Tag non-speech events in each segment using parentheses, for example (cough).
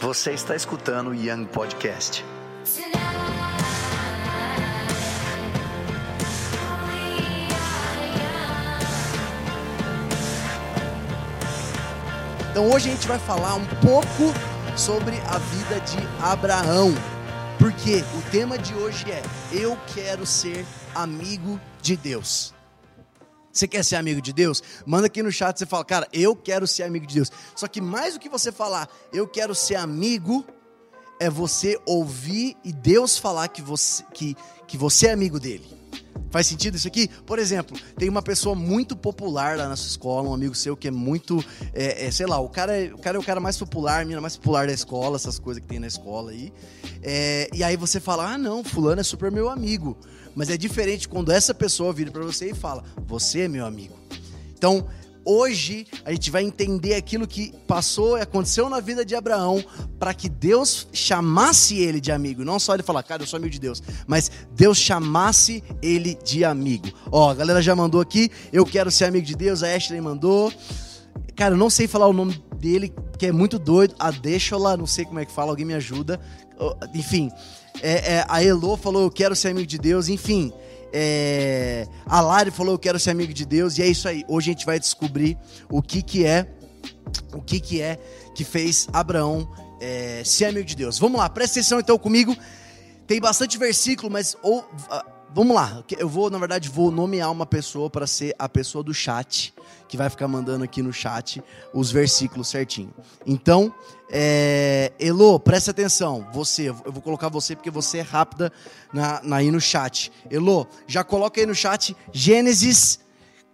Você está escutando o Young Podcast. Então hoje a gente vai falar um pouco sobre a vida de Abraão. Porque o tema de hoje é Eu quero ser amigo de Deus. Você quer ser amigo de Deus? Manda aqui no chat, você fala, cara, eu quero ser amigo de Deus. Só que mais do que você falar, eu quero ser amigo, é você ouvir e Deus falar que você, que, que você é amigo dele. Faz sentido isso aqui? Por exemplo, tem uma pessoa muito popular lá na sua escola, um amigo seu que é muito, é, é, sei lá, o cara, é, o cara é o cara mais popular, a menina mais popular da escola, essas coisas que tem na escola aí. É, e aí você fala, ah não, fulano é super meu amigo. Mas é diferente quando essa pessoa vira para você e fala: Você é meu amigo. Então, hoje a gente vai entender aquilo que passou e aconteceu na vida de Abraão para que Deus chamasse ele de amigo. Não só ele falar, cara, eu sou amigo de Deus, mas Deus chamasse ele de amigo. Ó, a galera já mandou aqui, eu quero ser amigo de Deus, a Ashley mandou. Cara, eu não sei falar o nome dele, que é muito doido. A Deixola, não sei como é que fala, alguém me ajuda. Enfim, é, é, a Elo falou, eu quero ser amigo de Deus. Enfim, é, a Lari falou, eu quero ser amigo de Deus. E é isso aí. Hoje a gente vai descobrir o que que é, o que que é que fez Abraão é, ser amigo de Deus. Vamos lá, presta atenção então comigo. Tem bastante versículo, mas ou, vamos lá. Eu vou, na verdade, vou nomear uma pessoa para ser a pessoa do chat que vai ficar mandando aqui no chat os versículos certinho. Então, é, Elo, presta atenção. Você, eu vou colocar você porque você é rápida na, na, aí no chat. Elo, já coloca aí no chat Gênesis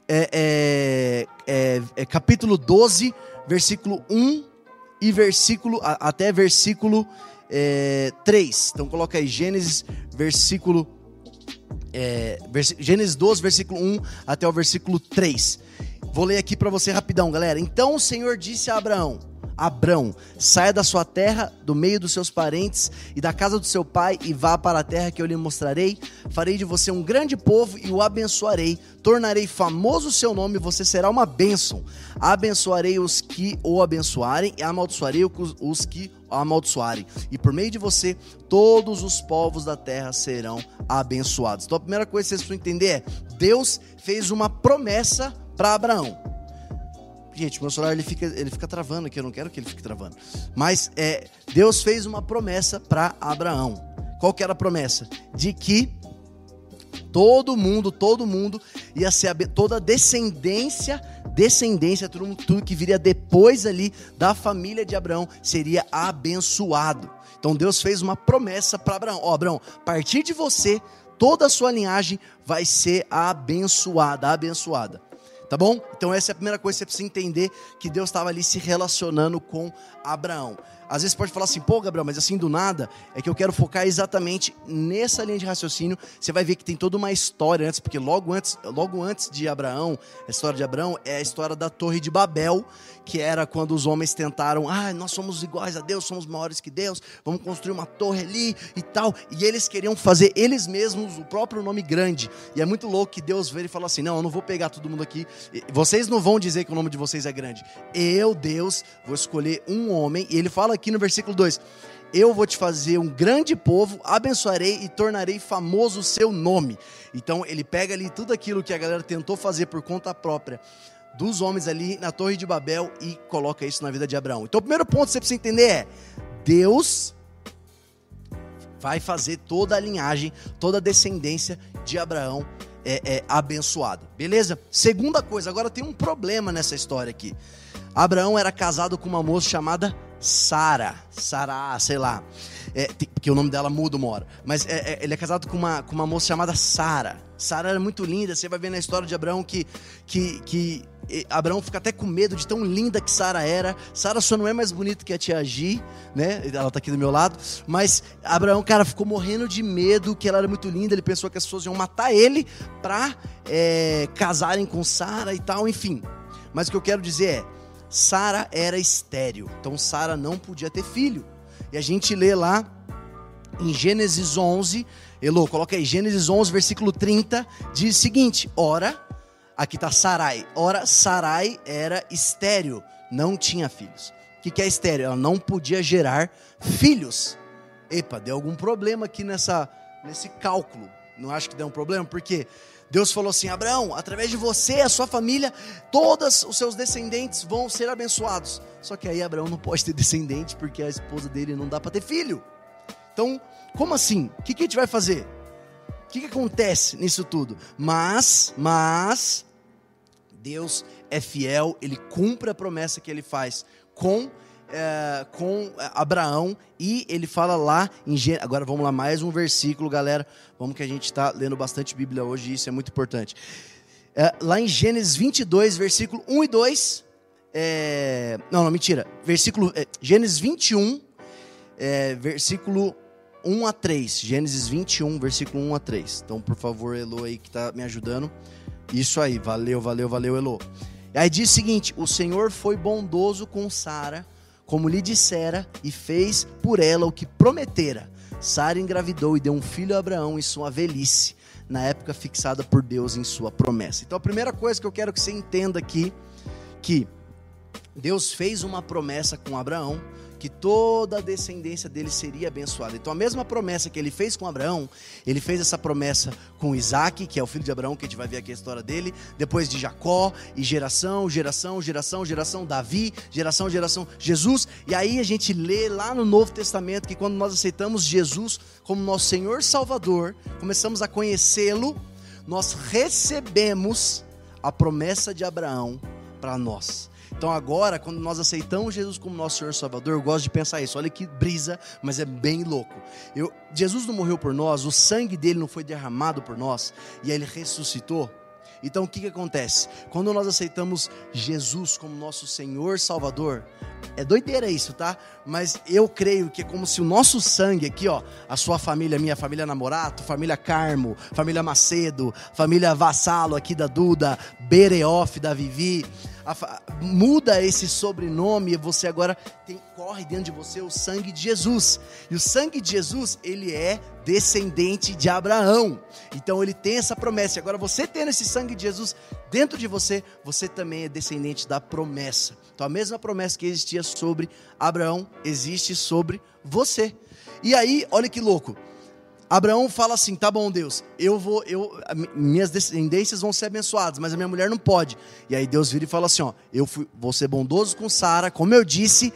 é, é, é, é capítulo 12, versículo 1 e versículo até versículo é, 3. Então coloca aí Gênesis, versículo é, Gênesis 12, versículo 1 até o versículo 3. Vou ler aqui para você rapidão, galera. Então o Senhor disse a Abraão: Abrão, saia da sua terra, do meio dos seus parentes e da casa do seu pai e vá para a terra que eu lhe mostrarei. Farei de você um grande povo e o abençoarei. Tornarei famoso o seu nome e você será uma bênção. Abençoarei os que o abençoarem e amaldiçoarei os que amaldiçoarem. E por meio de você, todos os povos da terra serão abençoados. Então a primeira coisa que vocês precisam entender é: Deus fez uma promessa para Abraão. Gente, meu celular ele fica, ele fica travando aqui, eu não quero que ele fique travando. Mas é, Deus fez uma promessa para Abraão. Qual que era a promessa? De que todo mundo, todo mundo ia ser toda descendência, descendência, tudo, tudo que viria depois ali da família de Abraão seria abençoado. Então Deus fez uma promessa para Abraão: Ó, oh, Abraão, a partir de você, toda a sua linhagem vai ser abençoada, abençoada. Tá bom? Então essa é a primeira coisa que você precisa entender que Deus estava ali se relacionando com Abraão. Às vezes pode falar assim, pô, Gabriel, mas assim do nada, é que eu quero focar exatamente nessa linha de raciocínio. Você vai ver que tem toda uma história antes, porque logo antes, logo antes de Abraão, a história de Abraão é a história da Torre de Babel, que era quando os homens tentaram, ah, nós somos iguais a Deus, somos maiores que Deus, vamos construir uma torre ali e tal. E eles queriam fazer eles mesmos o próprio nome grande. E é muito louco que Deus veio e falou assim: não, eu não vou pegar todo mundo aqui. Vocês não vão dizer que o nome de vocês é grande. Eu, Deus, vou escolher um homem. E ele fala aqui no versículo 2: Eu vou te fazer um grande povo, abençoarei e tornarei famoso o seu nome. Então ele pega ali tudo aquilo que a galera tentou fazer por conta própria dos homens ali na Torre de Babel e coloca isso na vida de Abraão. Então o primeiro ponto que você precisa entender é: Deus vai fazer toda a linhagem, toda a descendência de Abraão é, é, abençoada. Beleza? Segunda coisa, agora tem um problema nessa história aqui. Abraão era casado com uma moça chamada Sara, Sara, sei lá, é, o nome dela muda uma hora. Mas é, é, ele é casado com uma, com uma moça chamada Sara. Sara era muito linda. Você vai ver na história de Abraão que, que, que Abraão fica até com medo de tão linda que Sara era. Sara só não é mais bonita que a tia Gi, né? Ela tá aqui do meu lado. Mas Abraão, cara, ficou morrendo de medo que ela era muito linda. Ele pensou que as pessoas iam matar ele pra é, casarem com Sara e tal, enfim. Mas o que eu quero dizer é Sara era estéril, então Sara não podia ter filho. E a gente lê lá em Gênesis 11, Elô, coloca aí, Gênesis 11, versículo 30, diz o seguinte: Ora, aqui está Sarai, ora Sarai era estéril, não tinha filhos. que, que é estéreo? Ela não podia gerar filhos. Epa, deu algum problema aqui nessa, nesse cálculo. Não acho que deu um problema? Porque Deus falou assim: Abraão, através de você, a sua família, todos os seus descendentes vão ser abençoados. Só que aí Abraão não pode ter descendentes porque a esposa dele não dá para ter filho. Então, como assim? O que, que a gente vai fazer? O que, que acontece nisso tudo? Mas, mas, Deus é fiel, ele cumpre a promessa que ele faz com é, com Abraão e ele fala lá em Gênesis. Agora vamos lá, mais um versículo, galera. Vamos que a gente está lendo bastante Bíblia hoje e isso é muito importante. É, lá em Gênesis 22, versículo 1 e 2. É, não, não, mentira. Versículo, é, Gênesis 21, é, versículo 1 a 3. Gênesis 21, versículo 1 a 3. Então, por favor, Elo aí que está me ajudando. Isso aí, valeu, valeu, valeu, Elo. Aí diz o seguinte: O Senhor foi bondoso com Sara como lhe dissera, e fez por ela o que prometera. Sara engravidou e deu um filho a Abraão em sua velhice, na época fixada por Deus em sua promessa. Então a primeira coisa que eu quero que você entenda aqui, que Deus fez uma promessa com Abraão, que toda a descendência dele seria abençoada. Então, a mesma promessa que ele fez com Abraão, ele fez essa promessa com Isaac, que é o filho de Abraão, que a gente vai ver aqui a história dele, depois de Jacó, e geração, geração, geração, geração, Davi, geração, geração, Jesus. E aí a gente lê lá no Novo Testamento que quando nós aceitamos Jesus como nosso Senhor Salvador, começamos a conhecê-lo, nós recebemos a promessa de Abraão para nós. Então agora, quando nós aceitamos Jesus como nosso Senhor Salvador, eu gosto de pensar isso. Olha que brisa, mas é bem louco. Eu, Jesus não morreu por nós, o sangue dele não foi derramado por nós, e ele ressuscitou. Então o que, que acontece? Quando nós aceitamos Jesus como nosso Senhor Salvador, é doideira isso, tá? Mas eu creio que é como se o nosso sangue aqui, ó, a sua família, minha família Namorato, família Carmo, família Macedo, família Vassalo aqui da Duda, Bereoff da Vivi, a, muda esse sobrenome e você agora tem, corre dentro de você o sangue de Jesus. E o sangue de Jesus, ele é descendente de Abraão. Então ele tem essa promessa. E agora você tendo esse sangue de Jesus dentro de você, você também é descendente da promessa. Então a mesma promessa que existia sobre Abraão existe sobre você. E aí, olha que louco. Abraão fala assim: tá bom, Deus, eu vou, eu, minhas descendências vão ser abençoadas, mas a minha mulher não pode. E aí Deus vira e fala assim: ó, eu fui, vou ser bondoso com Sara, como eu disse,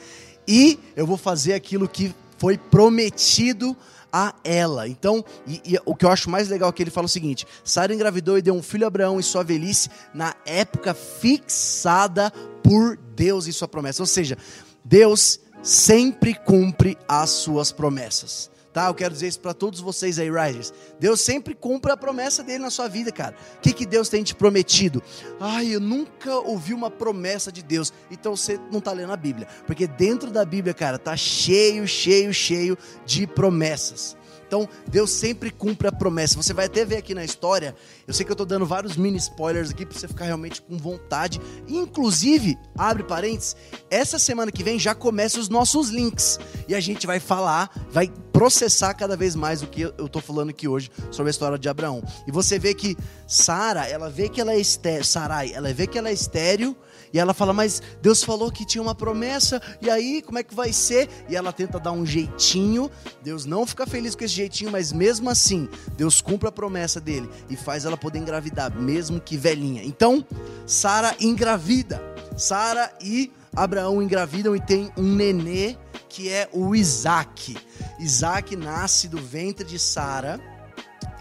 e eu vou fazer aquilo que foi prometido a ela. Então, e, e, o que eu acho mais legal é que ele fala o seguinte: Sara engravidou e deu um filho a Abraão em sua velhice, na época fixada por Deus em sua promessa. Ou seja, Deus sempre cumpre as suas promessas. Tá? Eu quero dizer isso para todos vocês aí, Riders. Deus sempre cumpre a promessa dele na sua vida, cara. O que, que Deus tem te prometido? Ai, eu nunca ouvi uma promessa de Deus. Então você não está lendo a Bíblia. Porque dentro da Bíblia, cara, tá cheio, cheio, cheio de promessas. Então, Deus sempre cumpre a promessa. Você vai até ver aqui na história. Eu sei que eu estou dando vários mini spoilers aqui para você ficar realmente com vontade. Inclusive, abre parênteses, essa semana que vem já começa os nossos links. E a gente vai falar, vai processar cada vez mais o que eu estou falando aqui hoje sobre a história de Abraão. E você vê que Sara, ela vê que ela é estéreo, Sarai, ela vê que ela é estéreo e ela fala, mas Deus falou que tinha uma promessa, e aí como é que vai ser? E ela tenta dar um jeitinho, Deus não fica feliz com esse jeitinho, mas mesmo assim, Deus cumpre a promessa dele e faz ela poder engravidar, mesmo que velhinha. Então, Sara engravida. Sara e Abraão engravidam e tem um nenê que é o Isaac. Isaac nasce do ventre de Sara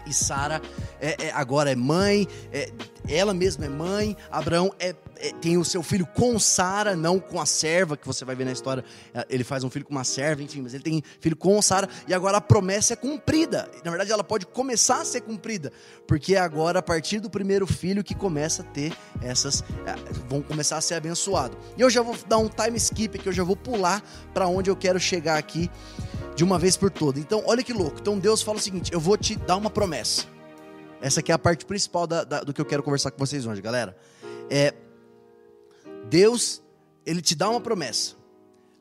e Sara é, é, agora é mãe, é, ela mesma é mãe, Abraão é, é, tem o seu filho com Sara, não com a serva, que você vai ver na história, é, ele faz um filho com uma serva, enfim, mas ele tem filho com Sara, e agora a promessa é cumprida. Na verdade, ela pode começar a ser cumprida, porque é agora, a partir do primeiro filho, que começa a ter essas. É, vão começar a ser abençoados. E eu já vou dar um time skip aqui, eu já vou pular para onde eu quero chegar aqui de uma vez por todas. Então, olha que louco. Então, Deus fala o seguinte: eu vou te dar uma promessa. Essa aqui é a parte principal da, da, do que eu quero conversar com vocês hoje, galera. É, Deus, ele te dá uma promessa.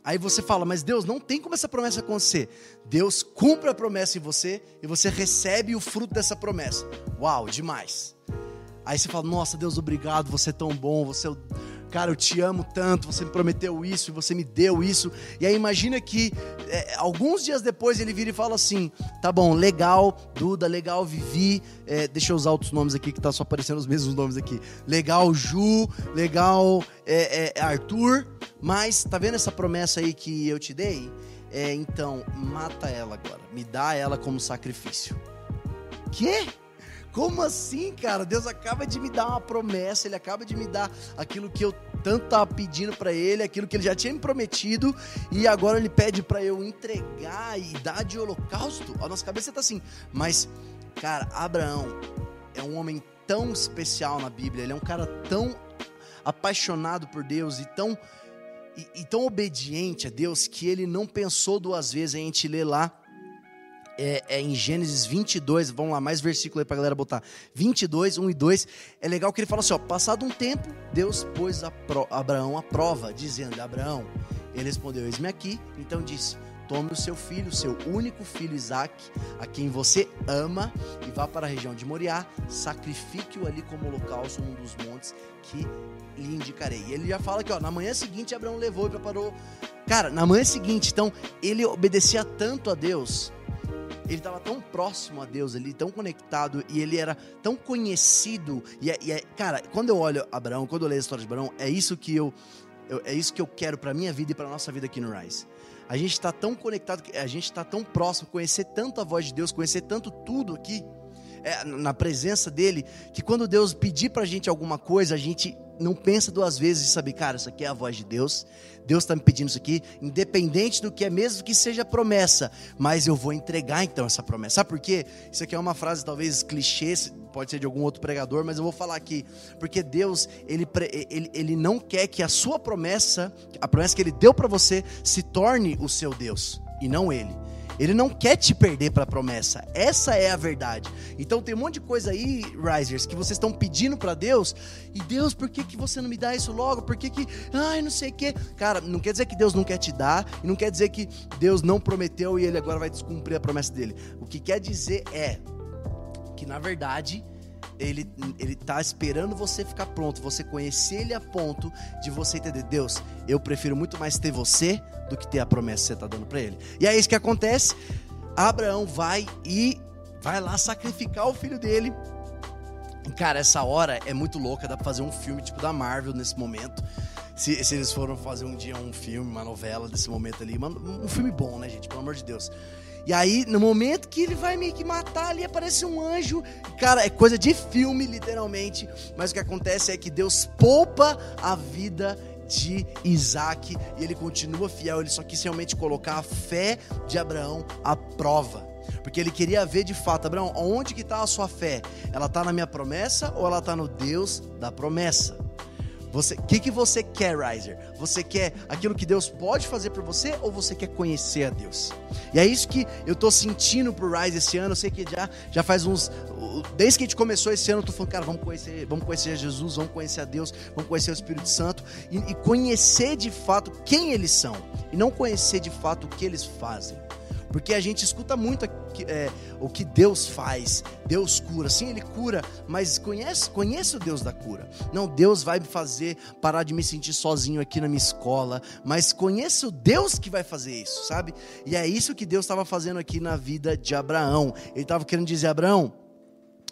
Aí você fala, mas Deus, não tem como essa promessa acontecer. Deus cumpre a promessa em você e você recebe o fruto dessa promessa. Uau, demais. Aí você fala, nossa, Deus, obrigado, você é tão bom, você é cara, eu te amo tanto, você me prometeu isso, você me deu isso. E aí imagina que é, alguns dias depois ele vira e fala assim: tá bom, legal, Duda, legal, Vivi. É, deixa eu usar outros nomes aqui que tá só aparecendo os mesmos nomes aqui. Legal, Ju, legal, é, é Arthur. Mas tá vendo essa promessa aí que eu te dei? É, então, mata ela agora. Me dá ela como sacrifício. Quê? Como assim, cara? Deus acaba de me dar uma promessa, ele acaba de me dar aquilo que eu tanto estava pedindo para ele, aquilo que ele já tinha me prometido, e agora ele pede para eu entregar e dar de holocausto. A nossa cabeça tá assim, mas cara, Abraão é um homem tão especial na Bíblia, ele é um cara tão apaixonado por Deus e tão e, e tão obediente a Deus que ele não pensou duas vezes em a gente ler lá é, é, em Gênesis 22, vamos lá, mais versículo aí pra galera botar. 22, 1 e 2. É legal que ele fala assim: ó, passado um tempo, Deus pôs a pro, Abraão à prova, dizendo: Abraão, ele respondeu: Eis-me aqui. Então disse: Tome o seu filho, o seu único filho Isaac, a quem você ama, e vá para a região de Moriá, sacrifique-o ali como holocausto num dos montes que lhe indicarei. E ele já fala que, ó, na manhã seguinte Abraão levou e preparou. Cara, na manhã seguinte, então, ele obedecia tanto a Deus ele estava tão próximo a Deus ali, tão conectado, e ele era tão conhecido. E, é, e é, cara, quando eu olho Abraão, quando eu leio a história de Abraão, é isso que eu, eu é isso que eu quero para minha vida e para nossa vida aqui no Rise. A gente está tão conectado, a gente está tão próximo, conhecer tanto a voz de Deus, conhecer tanto tudo aqui, é, na presença dele, que quando Deus pedir para a gente alguma coisa, a gente não pensa duas vezes e saber, cara, isso aqui é a voz de Deus. Deus está me pedindo isso aqui, independente do que é, mesmo que seja promessa, mas eu vou entregar então essa promessa. Sabe por quê? Isso aqui é uma frase talvez clichê, pode ser de algum outro pregador, mas eu vou falar aqui. Porque Deus, ele, ele, ele não quer que a sua promessa, a promessa que ele deu para você, se torne o seu Deus, e não ele. Ele não quer te perder para a promessa. Essa é a verdade. Então tem um monte de coisa aí, risers, que vocês estão pedindo para Deus. E Deus, por que, que você não me dá isso logo? Por que que, ai, não sei o quê. Cara, não quer dizer que Deus não quer te dar e não quer dizer que Deus não prometeu e ele agora vai descumprir a promessa dele. O que quer dizer é que na verdade ele, ele tá esperando você ficar pronto, você conhecer ele a ponto de você entender, Deus, eu prefiro muito mais ter você do que ter a promessa que você está dando para ele. E é isso que acontece. Abraão vai e vai lá sacrificar o filho dele. Cara, essa hora é muito louca, dá pra fazer um filme tipo da Marvel nesse momento. Se, se eles foram fazer um dia um filme, uma novela desse momento ali, um filme bom, né, gente? Pelo amor de Deus. E aí, no momento que ele vai meio que matar ali, aparece um anjo. Cara, é coisa de filme, literalmente. Mas o que acontece é que Deus poupa a vida de Isaac e ele continua fiel. Ele só quis realmente colocar a fé de Abraão à prova. Porque ele queria ver de fato, Abraão, onde que está a sua fé? Ela está na minha promessa ou ela está no Deus da promessa? Você, o que, que você quer, Riser? Você quer aquilo que Deus pode fazer por você ou você quer conhecer a Deus? E é isso que eu tô sentindo pro Rise esse ano. Eu sei que já, já faz uns. Desde que a gente começou esse ano, eu tô falando, cara, vamos conhecer, vamos conhecer Jesus, vamos conhecer a Deus, vamos conhecer o Espírito Santo e, e conhecer de fato quem eles são e não conhecer de fato o que eles fazem. Porque a gente escuta muito é, o que Deus faz. Deus cura. Sim, Ele cura, mas conhece, conhece o Deus da cura. Não, Deus vai me fazer parar de me sentir sozinho aqui na minha escola. Mas conheça o Deus que vai fazer isso, sabe? E é isso que Deus estava fazendo aqui na vida de Abraão. Ele estava querendo dizer, Abraão,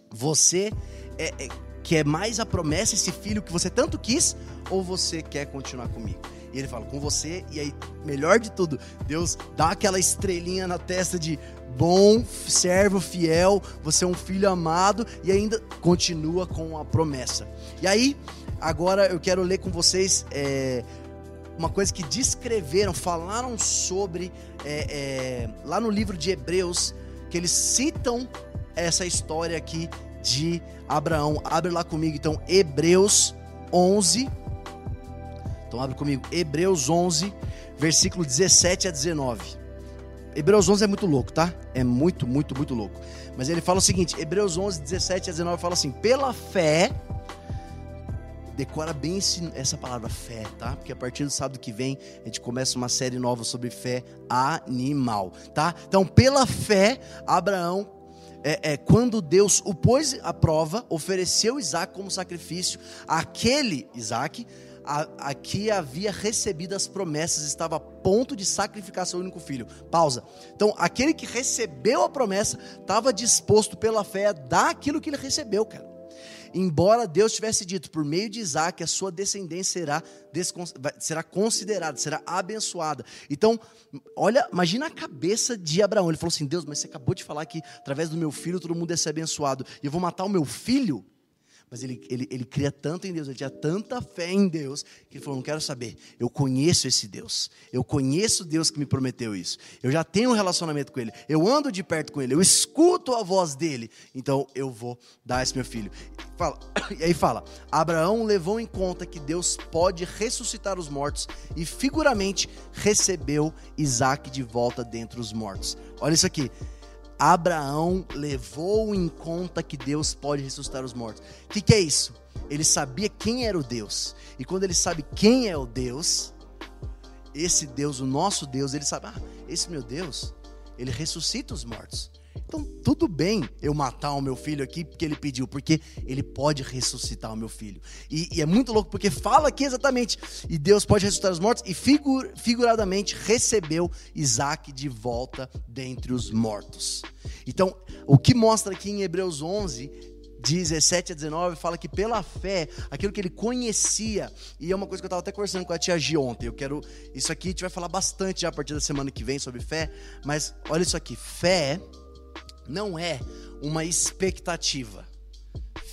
você é, é, quer mais a promessa, esse filho que você tanto quis, ou você quer continuar comigo? E ele fala, com você, e aí, melhor de tudo, Deus dá aquela estrelinha na testa de bom, servo fiel, você é um filho amado, e ainda continua com a promessa. E aí, agora eu quero ler com vocês é, uma coisa que descreveram, falaram sobre, é, é, lá no livro de Hebreus, que eles citam essa história aqui de Abraão. Abre lá comigo, então, Hebreus 11 então abre comigo, Hebreus 11, versículo 17 a 19. Hebreus 11 é muito louco, tá? É muito, muito, muito louco. Mas ele fala o seguinte, Hebreus 11, 17 a 19 fala assim: "Pela fé decora bem esse, essa palavra fé, tá? Porque a partir do sábado que vem a gente começa uma série nova sobre fé animal, tá? Então, pela fé, Abraão é, é, quando Deus o pôs à prova, ofereceu Isaac como sacrifício, aquele Isaac aqui havia recebido as promessas, estava a ponto de sacrificar seu único filho. Pausa. Então, aquele que recebeu a promessa estava disposto pela fé a dar aquilo que ele recebeu, cara. Embora Deus tivesse dito, por meio de Isaac, a sua descendência será, será considerada, será abençoada. Então, olha, imagina a cabeça de Abraão. Ele falou assim: Deus, mas você acabou de falar que através do meu filho todo mundo ia ser abençoado, e eu vou matar o meu filho? Mas ele, ele, ele cria tanto em Deus, ele tinha tanta fé em Deus, que ele falou: Não quero saber, eu conheço esse Deus, eu conheço Deus que me prometeu isso, eu já tenho um relacionamento com Ele, eu ando de perto com Ele, eu escuto a voz dele, então eu vou dar esse meu filho. Fala, (coughs) e aí fala: Abraão levou em conta que Deus pode ressuscitar os mortos e figuramente recebeu Isaac de volta dentre os mortos. Olha isso aqui. Abraão levou em conta que Deus pode ressuscitar os mortos. O que, que é isso? Ele sabia quem era o Deus. E quando ele sabe quem é o Deus, esse Deus, o nosso Deus, ele sabe, ah, esse meu Deus, ele ressuscita os mortos. Então, tudo bem eu matar o meu filho aqui porque ele pediu, porque ele pode ressuscitar o meu filho. E, e é muito louco porque fala aqui exatamente. E Deus pode ressuscitar os mortos, e figur, figuradamente recebeu Isaac de volta dentre os mortos. Então, o que mostra aqui em Hebreus 11 17 a 19, fala que pela fé, aquilo que ele conhecia, e é uma coisa que eu estava até conversando com a tia Gi ontem, eu quero, isso aqui a gente vai falar bastante já a partir da semana que vem sobre fé, mas olha isso aqui, fé não é uma expectativa.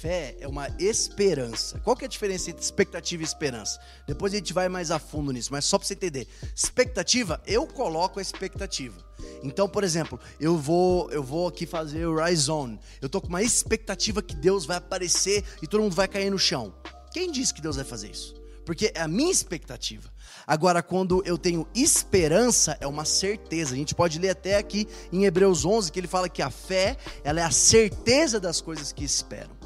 Fé é uma esperança. Qual que é a diferença entre expectativa e esperança? Depois a gente vai mais a fundo nisso, mas só para você entender. Expectativa, eu coloco a expectativa. Então, por exemplo, eu vou eu vou aqui fazer o Rise On. Eu tô com uma expectativa que Deus vai aparecer e todo mundo vai cair no chão. Quem disse que Deus vai fazer isso? Porque é a minha expectativa. Agora, quando eu tenho esperança, é uma certeza. A gente pode ler até aqui em Hebreus 11 que ele fala que a fé, ela é a certeza das coisas que esperam.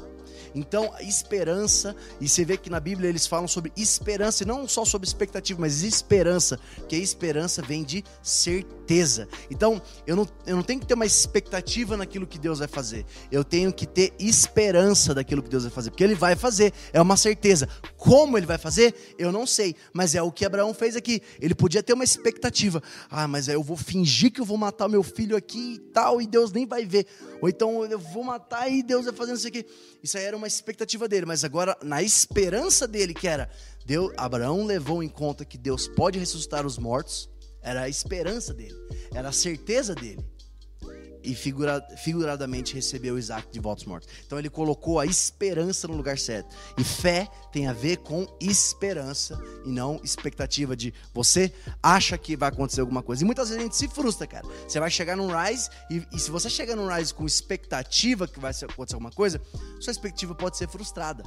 Então, esperança, e você vê que na Bíblia eles falam sobre esperança, e não só sobre expectativa, mas esperança, porque esperança vem de certeza. Então, eu não, eu não tenho que ter uma expectativa naquilo que Deus vai fazer, eu tenho que ter esperança daquilo que Deus vai fazer, porque Ele vai fazer, é uma certeza. Como Ele vai fazer, eu não sei, mas é o que Abraão fez aqui. Ele podia ter uma expectativa, ah, mas eu vou fingir que eu vou matar meu filho aqui e tal, e Deus nem vai ver, ou então eu vou matar e Deus vai fazendo isso aqui. Isso aí era uma expectativa dele, mas agora na esperança dele, que era Deus, Abraão levou em conta que Deus pode ressuscitar os mortos, era a esperança dele, era a certeza dele e figura, figuradamente recebeu Isaac de volta aos mortos. Então ele colocou a esperança no lugar certo. E fé tem a ver com esperança e não expectativa de você acha que vai acontecer alguma coisa. E muitas vezes a gente se frustra, cara. Você vai chegar num rise e, e se você chegar num rise com expectativa que vai acontecer alguma coisa, sua expectativa pode ser frustrada.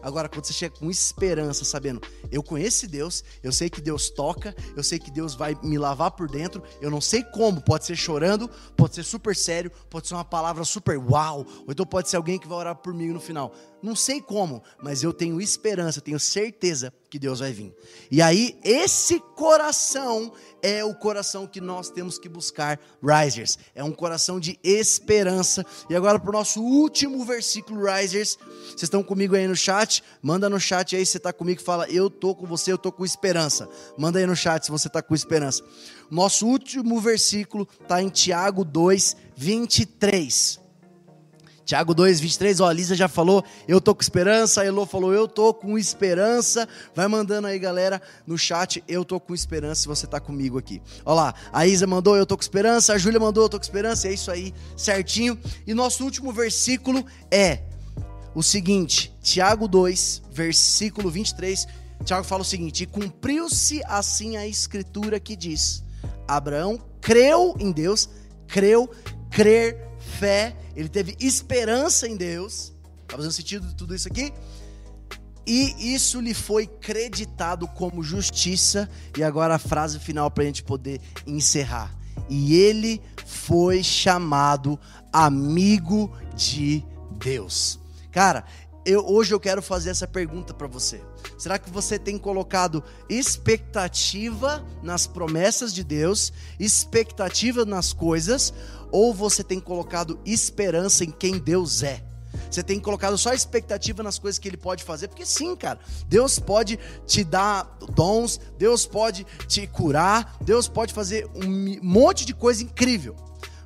Agora, quando você chega com esperança, sabendo, eu conheço Deus, eu sei que Deus toca, eu sei que Deus vai me lavar por dentro, eu não sei como, pode ser chorando, pode ser super sério, pode ser uma palavra super uau, ou então pode ser alguém que vai orar por mim no final. Não sei como, mas eu tenho esperança, tenho certeza que Deus vai vir. E aí, esse coração é o coração que nós temos que buscar, Risers. É um coração de esperança. E agora, para o nosso último versículo, Risers. Vocês estão comigo aí no chat? Manda no chat aí se você está comigo e fala: Eu estou com você, eu estou com esperança. Manda aí no chat se você está com esperança. Nosso último versículo está em Tiago 2, 23. Tiago 2, 23, ó, a Lisa já falou, eu tô com esperança, a Elô falou, eu tô com esperança. Vai mandando aí, galera, no chat, eu tô com esperança se você tá comigo aqui. Ó lá, a Isa mandou, eu tô com esperança, a Júlia mandou, eu tô com esperança, é isso aí, certinho. E nosso último versículo é o seguinte, Tiago 2, versículo 23, Tiago fala o seguinte: cumpriu-se assim a escritura que diz: Abraão creu em Deus, creu, crer, fé ele teve esperança em Deus. Está fazendo sentido de tudo isso aqui? E isso lhe foi creditado como justiça. E agora a frase final para a gente poder encerrar. E ele foi chamado amigo de Deus. Cara, eu, hoje eu quero fazer essa pergunta para você. Será que você tem colocado expectativa nas promessas de Deus, expectativa nas coisas, ou você tem colocado esperança em quem Deus é? Você tem colocado só expectativa nas coisas que ele pode fazer, porque sim, cara, Deus pode te dar dons, Deus pode te curar, Deus pode fazer um monte de coisa incrível.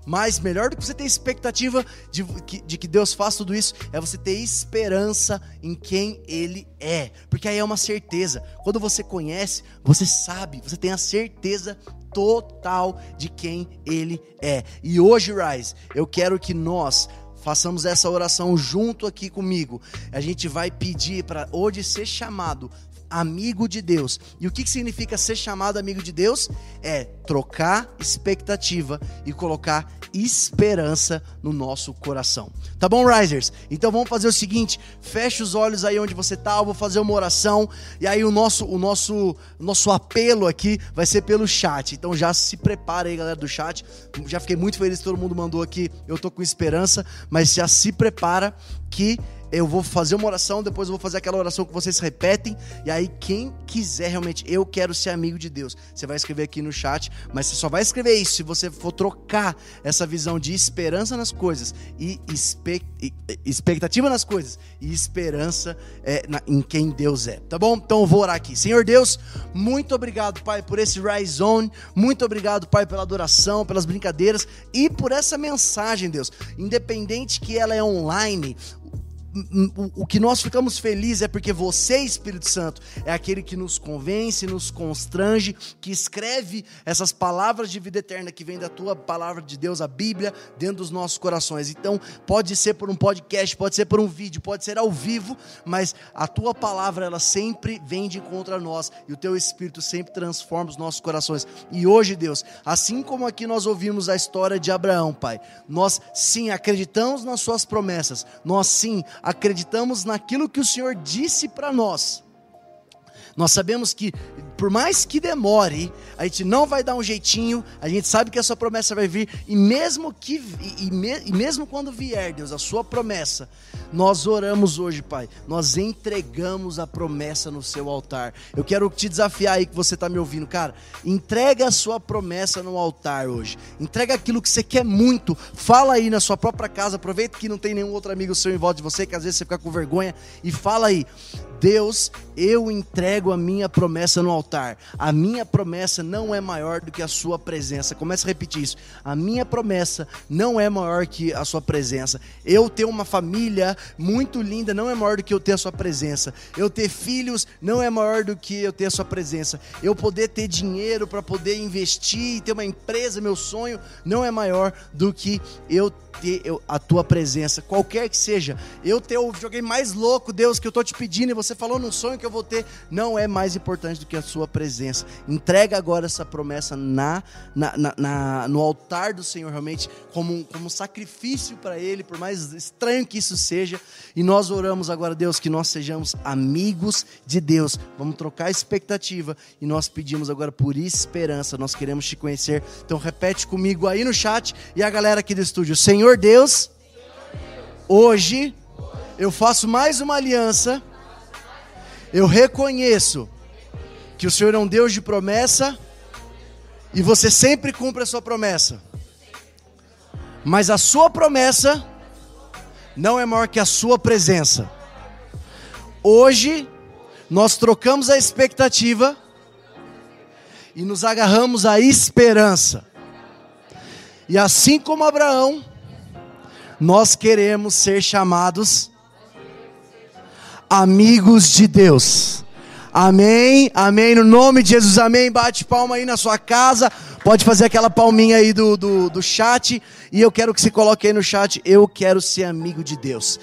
Mas melhor do que você ter expectativa de que, de que Deus faça tudo isso, é você ter esperança em quem Ele é. Porque aí é uma certeza. Quando você conhece, você sabe, você tem a certeza total de quem Ele é. E hoje, Rise, eu quero que nós façamos essa oração junto aqui comigo. A gente vai pedir para hoje ser chamado amigo de Deus. E o que significa ser chamado amigo de Deus? É trocar expectativa e colocar esperança no nosso coração. Tá bom, Risers? Então vamos fazer o seguinte: feche os olhos aí onde você tá, eu vou fazer uma oração e aí o nosso o nosso nosso apelo aqui vai ser pelo chat. Então já se prepara aí, galera do chat. Já fiquei muito feliz que todo mundo mandou aqui. Eu tô com esperança, mas já se prepara que eu vou fazer uma oração, depois eu vou fazer aquela oração que vocês repetem, e aí quem quiser realmente, eu quero ser amigo de Deus, você vai escrever aqui no chat, mas você só vai escrever isso se você for trocar essa visão de esperança nas coisas e expectativa nas coisas e esperança é, na, em quem Deus é, tá bom? Então eu vou orar aqui. Senhor Deus, muito obrigado, Pai, por esse Rise On, muito obrigado, Pai, pela adoração, pelas brincadeiras e por essa mensagem, Deus. Independente que ela é online, o que nós ficamos felizes é porque você, Espírito Santo, é aquele que nos convence, nos constrange, que escreve essas palavras de vida eterna que vem da tua palavra de Deus, a Bíblia, dentro dos nossos corações. Então, pode ser por um podcast, pode ser por um vídeo, pode ser ao vivo, mas a tua palavra ela sempre vem de encontro a nós e o teu Espírito sempre transforma os nossos corações. E hoje, Deus, assim como aqui nós ouvimos a história de Abraão, Pai, nós sim acreditamos nas suas promessas, nós sim acreditamos naquilo que o Senhor disse para nós. Nós sabemos que, por mais que demore, a gente não vai dar um jeitinho, a gente sabe que a sua promessa vai vir, e mesmo que e, me, e mesmo quando vier, Deus, a sua promessa, nós oramos hoje, Pai. Nós entregamos a promessa no seu altar. Eu quero te desafiar aí que você está me ouvindo, cara. Entrega a sua promessa no altar hoje. Entrega aquilo que você quer muito. Fala aí na sua própria casa. Aproveita que não tem nenhum outro amigo seu em volta de você, que às vezes você fica com vergonha, e fala aí. Deus, eu entrego a minha promessa no altar. A minha promessa não é maior do que a sua presença. Comece a repetir isso. A minha promessa não é maior que a sua presença. Eu ter uma família muito linda não é maior do que eu ter a sua presença. Eu ter filhos não é maior do que eu ter a sua presença. Eu poder ter dinheiro para poder investir e ter uma empresa, meu sonho, não é maior do que eu ter a tua presença, qualquer que seja. Eu ter o videogame mais louco, Deus, que eu tô te pedindo e você falou num sonho que eu vou ter, não é mais importante do que a sua presença. Entrega agora essa promessa na, na, na, na no altar do Senhor, realmente, como um, como sacrifício para Ele, por mais estranho que isso seja. E nós oramos agora, Deus, que nós sejamos amigos de Deus. Vamos trocar expectativa e nós pedimos agora por esperança. Nós queremos te conhecer. Então repete comigo aí no chat e a galera aqui do estúdio. Senhor Senhor Deus, hoje eu faço mais uma aliança. Eu reconheço que o Senhor é um Deus de promessa e você sempre cumpre a sua promessa. Mas a sua promessa não é maior que a sua presença. Hoje nós trocamos a expectativa e nos agarramos à esperança. E assim como Abraão, nós queremos ser chamados amigos de Deus. Amém, amém, no nome de Jesus, amém. Bate palma aí na sua casa, pode fazer aquela palminha aí do, do, do chat. E eu quero que você coloque aí no chat: Eu quero ser amigo de Deus.